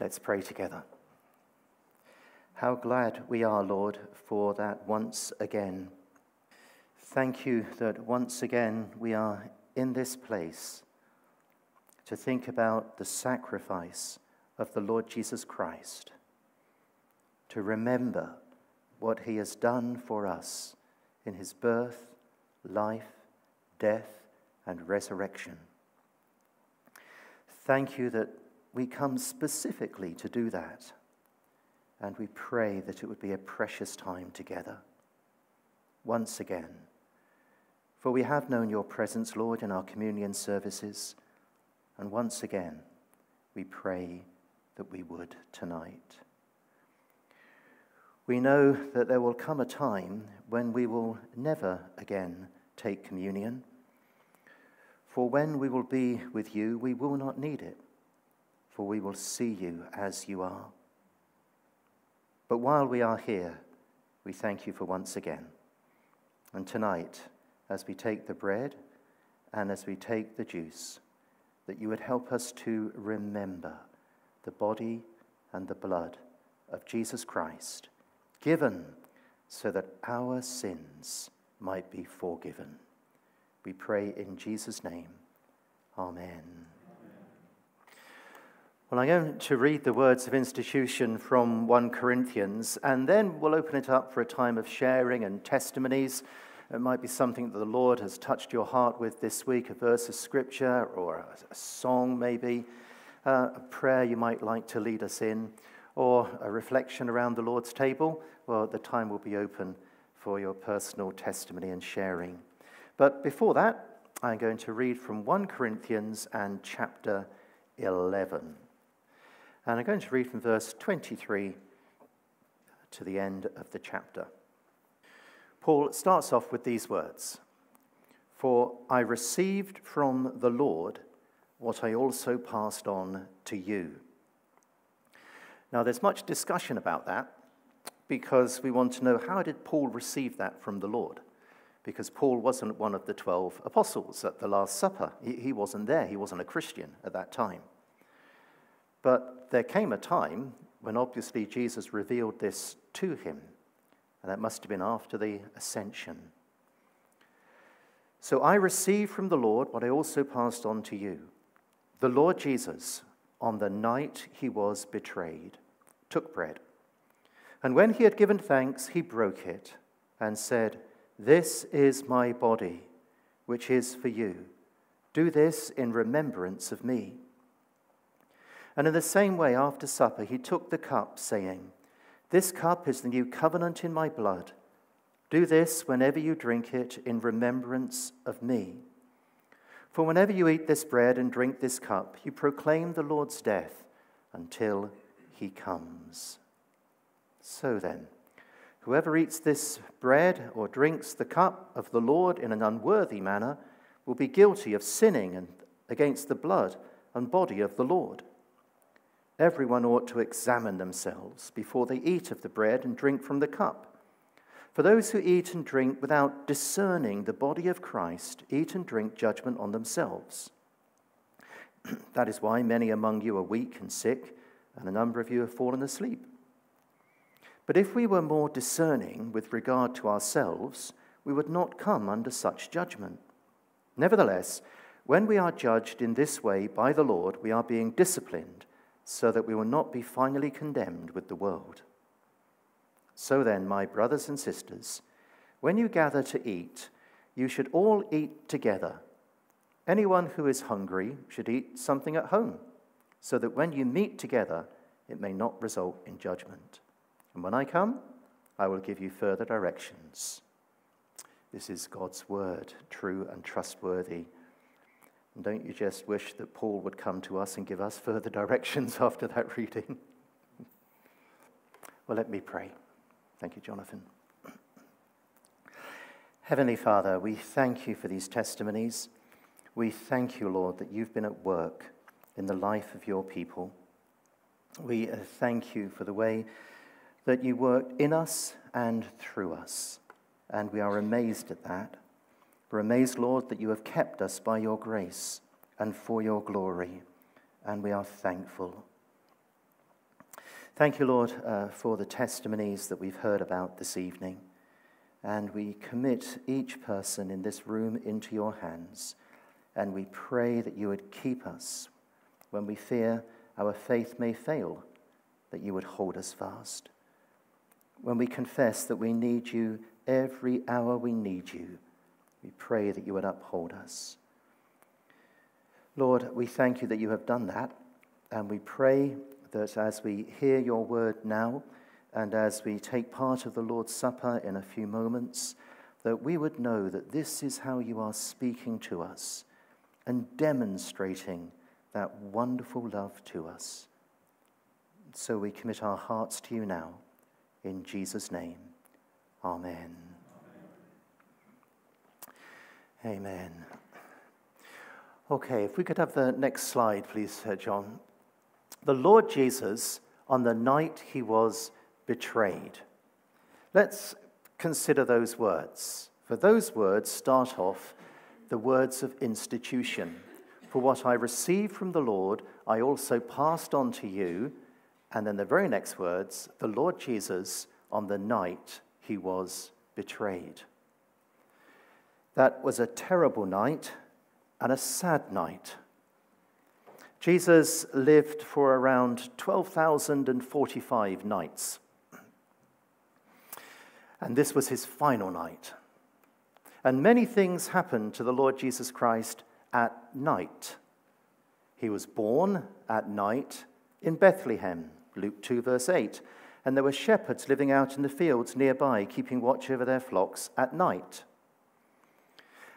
Let's pray together. How glad we are, Lord, for that once again. Thank you that once again we are in this place to think about the sacrifice of the Lord Jesus Christ, to remember what he has done for us in his birth, life, death, and resurrection. Thank you that we come specifically to do that. And we pray that it would be a precious time together. Once again. For we have known your presence, Lord, in our communion services. And once again, we pray that we would tonight. We know that there will come a time when we will never again take communion. For when we will be with you, we will not need it for we will see you as you are. But while we are here, we thank you for once again. And tonight, as we take the bread and as we take the juice, that you would help us to remember the body and the blood of Jesus Christ, given so that our sins might be forgiven. We pray in Jesus' name. Amen. Well, I'm going to read the words of institution from 1 Corinthians, and then we'll open it up for a time of sharing and testimonies. It might be something that the Lord has touched your heart with this week, a verse of scripture or a song, maybe, uh, a prayer you might like to lead us in, or a reflection around the Lord's table. Well, the time will be open for your personal testimony and sharing. But before that, I'm going to read from 1 Corinthians and chapter 11. And I'm going to read from verse 23 to the end of the chapter. Paul starts off with these words For I received from the Lord what I also passed on to you. Now, there's much discussion about that because we want to know how did Paul receive that from the Lord? Because Paul wasn't one of the 12 apostles at the Last Supper. He, wasn't there, he wasn't a Christian at that time. But there came a time when obviously Jesus revealed this to him, and that must have been after the ascension. So I received from the Lord what I also passed on to you. The Lord Jesus, on the night he was betrayed, took bread. And when he had given thanks, he broke it and said, This is my body, which is for you. Do this in remembrance of me. And in the same way, after supper, he took the cup, saying, This cup is the new covenant in my blood. Do this whenever you drink it in remembrance of me. For whenever you eat this bread and drink this cup, you proclaim the Lord's death until he comes. So then, whoever eats this bread or drinks the cup of the Lord in an unworthy manner will be guilty of sinning against the blood and body of the Lord. Everyone ought to examine themselves before they eat of the bread and drink from the cup. For those who eat and drink without discerning the body of Christ eat and drink judgment on themselves. that is why many among you are weak and sick, and a number of you have fallen asleep. But if we were more discerning with regard to ourselves, we would not come under such judgment. Nevertheless, when we are judged in this way by the Lord, we are being disciplined so that we will not be finally condemned with the world. So then, my brothers and sisters, when you gather to eat, you should all eat together. Anyone who is hungry should eat something at home, so that when you meet together, it may not result in judgment. And when I come, I will give you further directions. This is God's word, true and trustworthy and don't you just wish that Paul would come to us and give us further directions after that reading? well, let me pray. Thank you, Jonathan. Heavenly Father, we thank you for these testimonies. We thank you, Lord, that you've been at work in the life of your people. We uh, thank you for the way that you worked in us and through us, and we are amazed at that. We're amazed, Lord, that you have kept us by your grace and for your glory, and we are thankful. Thank you, Lord, uh, for the testimonies that we've heard about this evening. And we commit each person in this room into your hands. And we pray that you would keep us when we fear our faith may fail, that you would hold us fast. When we confess that we need you every hour we need you, we pray that you would uphold us. Lord, we thank you that you have done that. And we pray that as we hear your word now and as we take part of the Lord's Supper in a few moments, that we would know that this is how you are speaking to us and demonstrating that wonderful love to us. So we commit our hearts to you now. In Jesus' name, amen. Amen. Okay, if we could have the next slide, please, Sir John the Lord Jesus on the night he was betrayed. Let's consider those words. For those words start off the words of institution. For what I received from the Lord, I also passed on to you. And then the very next words, the Lord Jesus on the night he was betrayed. That was a terrible night and a sad night. Jesus lived for around 12,045 nights. And this was his final night. And many things happened to the Lord Jesus Christ at night. He was born at night in Bethlehem, Luke 2, verse 8. And there were shepherds living out in the fields nearby, keeping watch over their flocks at night.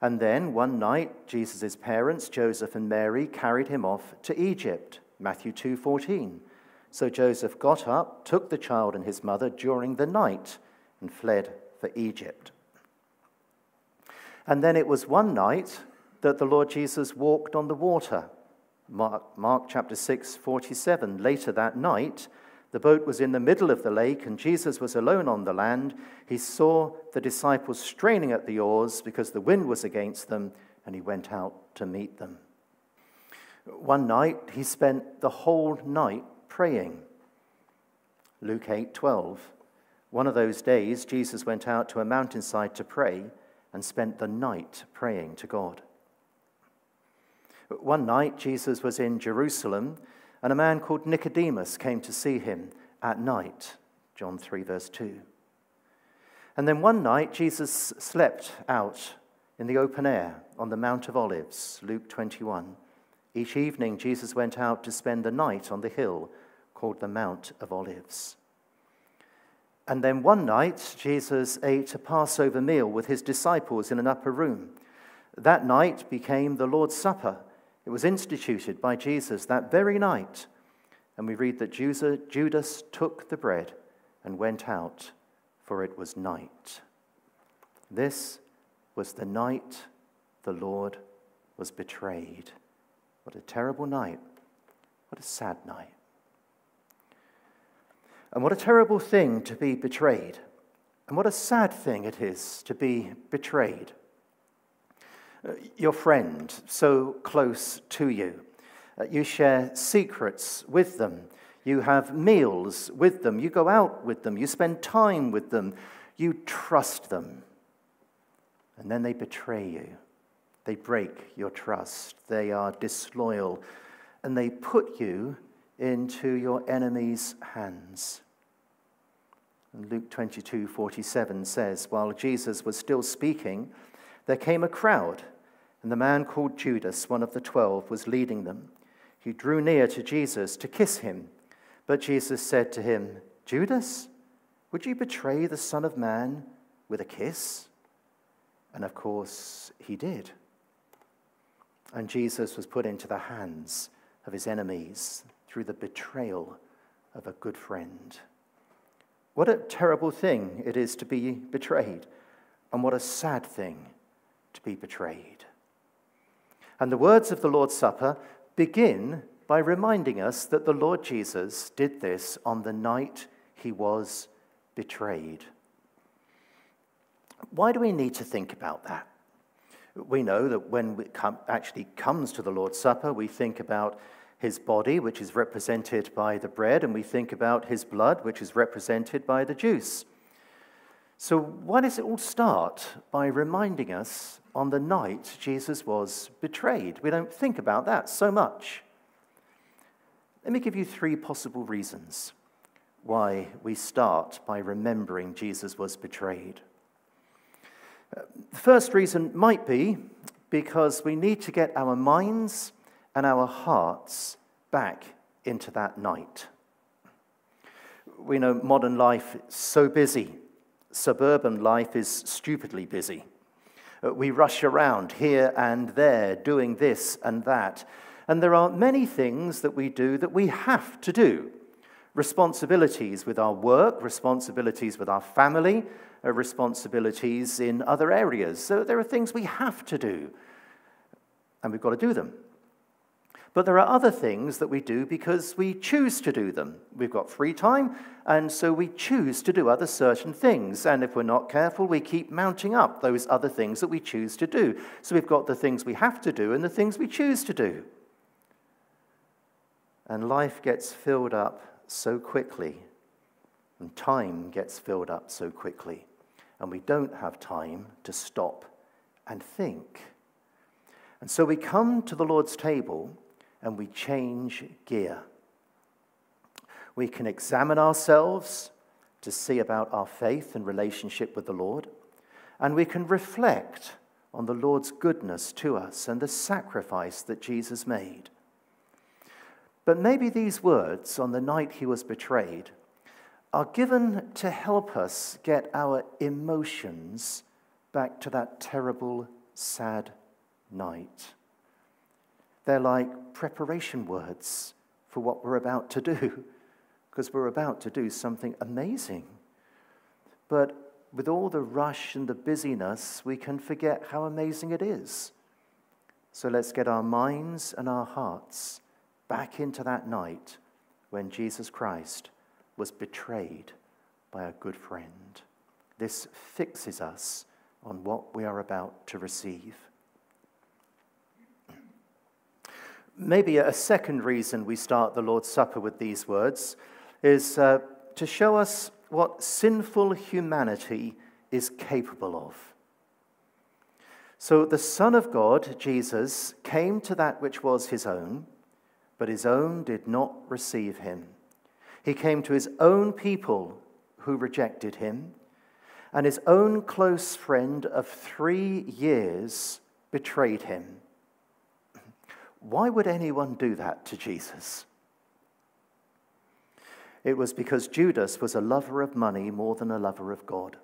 And then one night, Jesus' parents, Joseph and Mary, carried him off to Egypt. Matthew 2:14. So Joseph got up, took the child and his mother during the night, and fled for Egypt. And then it was one night that the Lord Jesus walked on the water. Mark, Mark chapter 6, 47. Later that night, the boat was in the middle of the lake, and Jesus was alone on the land. He saw the disciples straining at the oars because the wind was against them, and he went out to meet them. One night, he spent the whole night praying. Luke 8 12. One of those days, Jesus went out to a mountainside to pray and spent the night praying to God. One night, Jesus was in Jerusalem and a man called Nicodemus came to see him at night. John 3, verse 2. And then one night, Jesus slept out in the open air on the Mount of Olives, Luke 21. Each evening, Jesus went out to spend the night on the hill called the Mount of Olives. And then one night, Jesus ate a Passover meal with his disciples in an upper room. That night became the Lord's Supper it was instituted by Jesus that very night. And we read that Judas took the bread and went out, for it was night. This was the night the Lord was betrayed. What a terrible night. What a sad night. And what a terrible thing to be betrayed. And what a sad thing it is to be betrayed. Uh, your friend so close to you. Uh, you share secrets with them. You have meals with them. You go out with them. You spend time with them. You trust them. And then they betray you. They break your trust. They are disloyal. And they put you into your enemy's hands. And Luke 22 47 says, While Jesus was still speaking, there came a crowd and the man called Judas, one of the twelve, was leading them. He drew near to Jesus to kiss him. But Jesus said to him, Judas, would you betray the Son of Man with a kiss? And of course, he did. And Jesus was put into the hands of his enemies through the betrayal of a good friend. What a terrible thing it is to be betrayed, and what a sad thing to be betrayed. And the words of the Lord's Supper begin by reminding us that the Lord Jesus did this on the night he was betrayed. Why do we need to think about that? We know that when it actually comes to the Lord's Supper, we think about his body, which is represented by the bread, and we think about his blood, which is represented by the juice. So, why does it all start by reminding us on the night Jesus was betrayed? We don't think about that so much. Let me give you three possible reasons why we start by remembering Jesus was betrayed. The first reason might be because we need to get our minds and our hearts back into that night. We know modern life is so busy Suburban life is stupidly busy. Uh, we rush around here and there doing this and that. And there are many things that we do that we have to do responsibilities with our work, responsibilities with our family, uh, responsibilities in other areas. So there are things we have to do, and we've got to do them. But there are other things that we do because we choose to do them. We've got free time, and so we choose to do other certain things. And if we're not careful, we keep mounting up those other things that we choose to do. So we've got the things we have to do and the things we choose to do. And life gets filled up so quickly, and time gets filled up so quickly, and we don't have time to stop and think. And so we come to the Lord's table and we change gear. We can examine ourselves to see about our faith and relationship with the Lord, and we can reflect on the Lord's goodness to us and the sacrifice that Jesus made. But maybe these words on the night he was betrayed are given to help us get our emotions back to that terrible, sad night. They're like preparation words for what we're about to do, because we're about to do something amazing. But with all the rush and the busyness, we can forget how amazing it is. So let's get our minds and our hearts back into that night when Jesus Christ was betrayed by a good friend. This fixes us on what we are about to receive. Maybe a second reason we start the Lord's Supper with these words is uh, to show us what sinful humanity is capable of. So the Son of God, Jesus, came to that which was his own, but his own did not receive him. He came to his own people who rejected him, and his own close friend of three years betrayed him. Why would anyone do that to Jesus? It was because Judas was a lover of money more than a lover of God.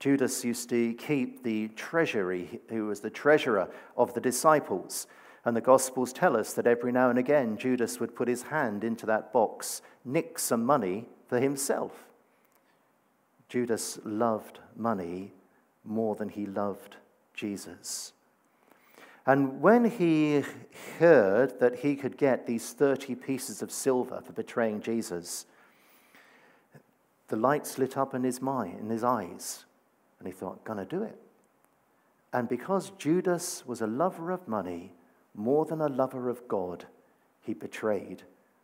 Judas used to keep the treasury, he was the treasurer of the disciples. And the Gospels tell us that every now and again Judas would put his hand into that box, nick some money for himself. Judas loved money more than he loved Jesus. And when he heard that he could get these 30 pieces of silver for betraying Jesus, the lights lit up in his mind, in his eyes, and he thought, gonna do it. And because Judas was a lover of money more than a lover of God, he betrayed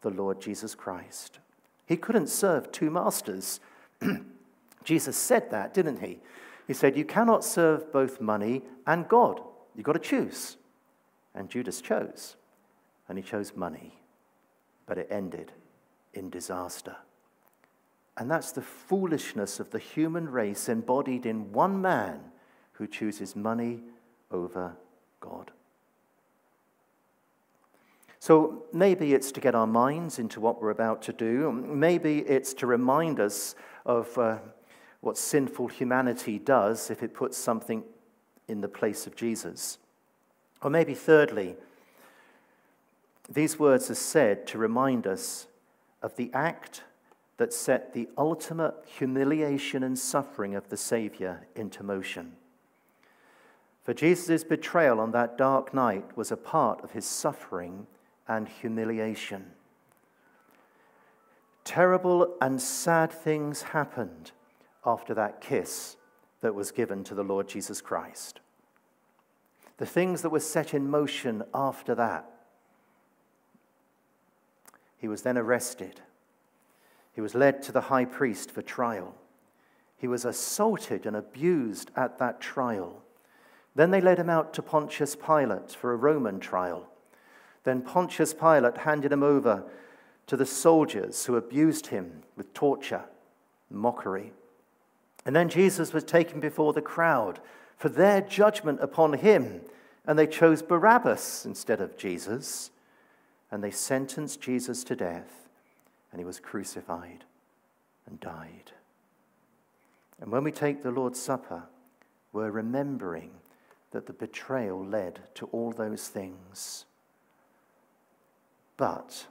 the Lord Jesus Christ. He couldn't serve two masters. Jesus said that, didn't he? He said, You cannot serve both money and God. You've got to choose. And Judas chose, and he chose money, but it ended in disaster. And that's the foolishness of the human race embodied in one man who chooses money over God. So maybe it's to get our minds into what we're about to do. Maybe it's to remind us of uh, what sinful humanity does if it puts something in the place of Jesus. Or maybe, thirdly, these words are said to remind us of the act that set the ultimate humiliation and suffering of the Savior into motion. For Jesus' betrayal on that dark night was a part of his suffering and humiliation. Terrible and sad things happened after that kiss that was given to the Lord Jesus Christ. The things that were set in motion after that He was then arrested. He was led to the high priest for trial. He was assaulted and abused at that trial. Then they led him out to Pontius Pilate for a Roman trial. Then Pontius Pilate handed him over to the soldiers who abused him with torture, mockery. And then Jesus was taken before the crowd for their judgment upon him, and they chose Barabbas instead of Jesus, and they sentenced Jesus to death, and he was crucified and died. And when we take the Lord's Supper, we're remembering that the betrayal led to all those things. But,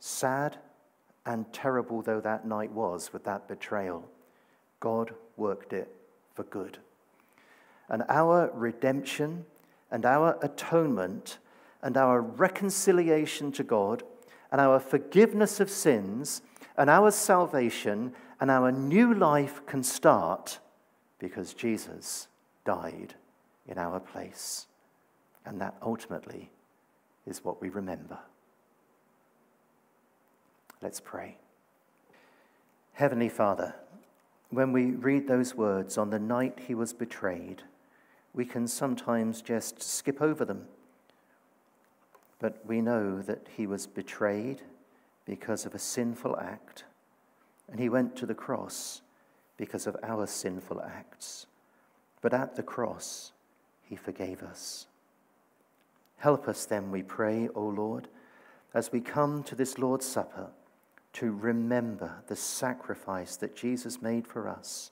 sad and terrible though that night was with that betrayal, God worked it for good. And our redemption and our atonement and our reconciliation to God and our forgiveness of sins and our salvation and our new life can start because Jesus died in our place. And that ultimately is what we remember. Let's pray. Heavenly Father, when we read those words on the night he was betrayed, we can sometimes just skip over them. But we know that he was betrayed because of a sinful act and he went to the cross because of our sinful acts. But at the cross, he forgave us. Help us then, we pray, O Lord, as we come to this Lord's Supper, to remember the sacrifice that Jesus made for us.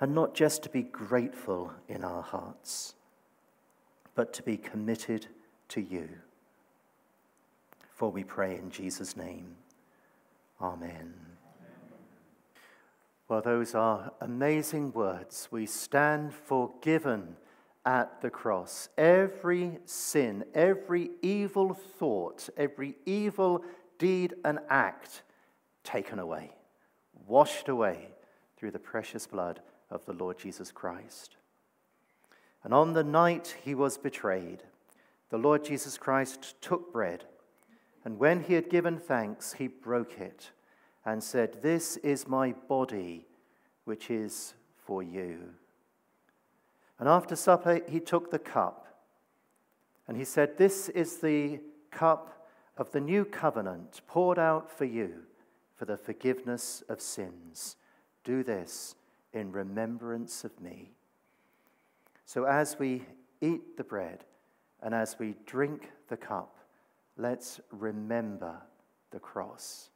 And not just to be grateful in our hearts, but to be committed to you. For we pray in Jesus' name. Amen. Well, those are amazing words. We stand forgiven at the cross. Every sin, every evil thought, every evil deed and act taken away, washed away through the precious blood of the Lord Jesus Christ. And on the night he was betrayed, the Lord Jesus Christ took bread. And when he had given thanks, he broke it and said, This is my body, which is for you. And after supper, he took the cup and he said, This is the cup of the new covenant poured out for you for the forgiveness of sins. Do this in remembrance of me. So as we eat the bread and as we drink the cup, let's remember the cross,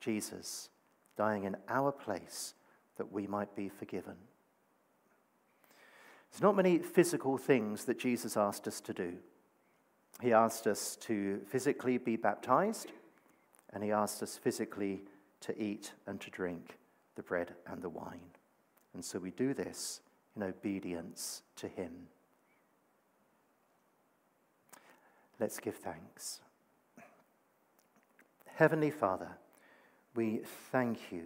Jesus dying in our place that we might be forgiven. There's not many physical things that Jesus asked us to do. He asked us to physically be baptized, and he asked us physically to eat and to drink the bread and the wine. And so we do this in obedience to him. Let's give thanks. Heavenly Father, we thank you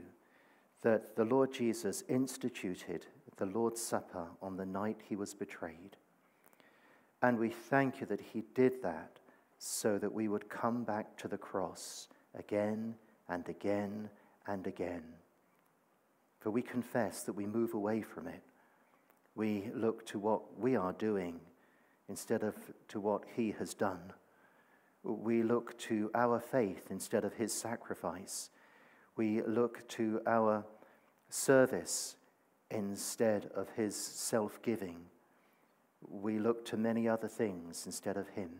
that the Lord Jesus instituted the Lord's Supper on the night he was betrayed. And we thank you that he did that so that we would come back to the cross again and again and again. For we confess that we move away from it. We look to what we are doing instead of to what he has done. We look to our faith instead of his sacrifice. We look to our service instead of his self giving. We look to many other things instead of him.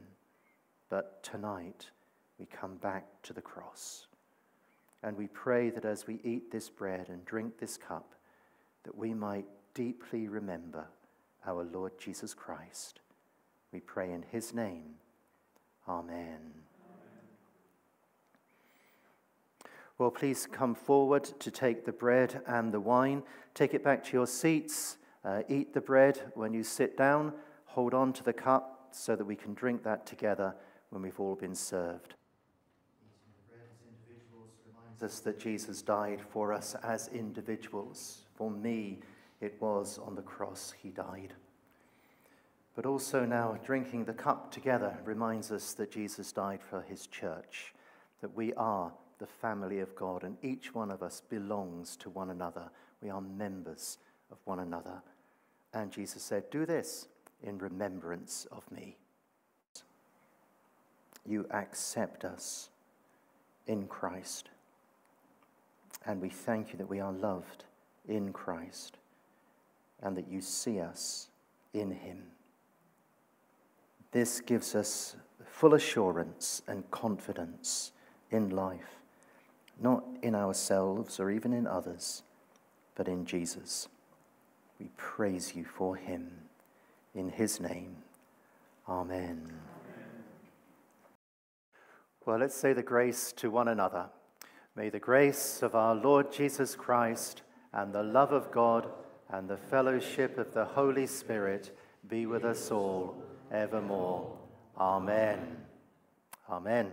But tonight, we come back to the cross. And we pray that as we eat this bread and drink this cup, that we might deeply remember our Lord Jesus Christ. We pray in his name. Amen. Well, please come forward to take the bread and the wine. Take it back to your seats. Uh, eat the bread when you sit down. Hold on to the cup so that we can drink that together when we've all been served. Reminds us that Jesus died for us as individuals. For me, it was on the cross he died. But also now, drinking the cup together reminds us that Jesus died for his church, that we are the family of God and each one of us belongs to one another. We are members of one another. And Jesus said, Do this in remembrance of me. You accept us in Christ. And we thank you that we are loved in Christ and that you see us in Him. This gives us full assurance and confidence in life, not in ourselves or even in others, but in Jesus. We praise you for Him. In His name, Amen. Amen. Well, let's say the grace to one another. May the grace of our Lord Jesus Christ and the love of God and the fellowship of the Holy Spirit be with us all evermore. Amen. Amen.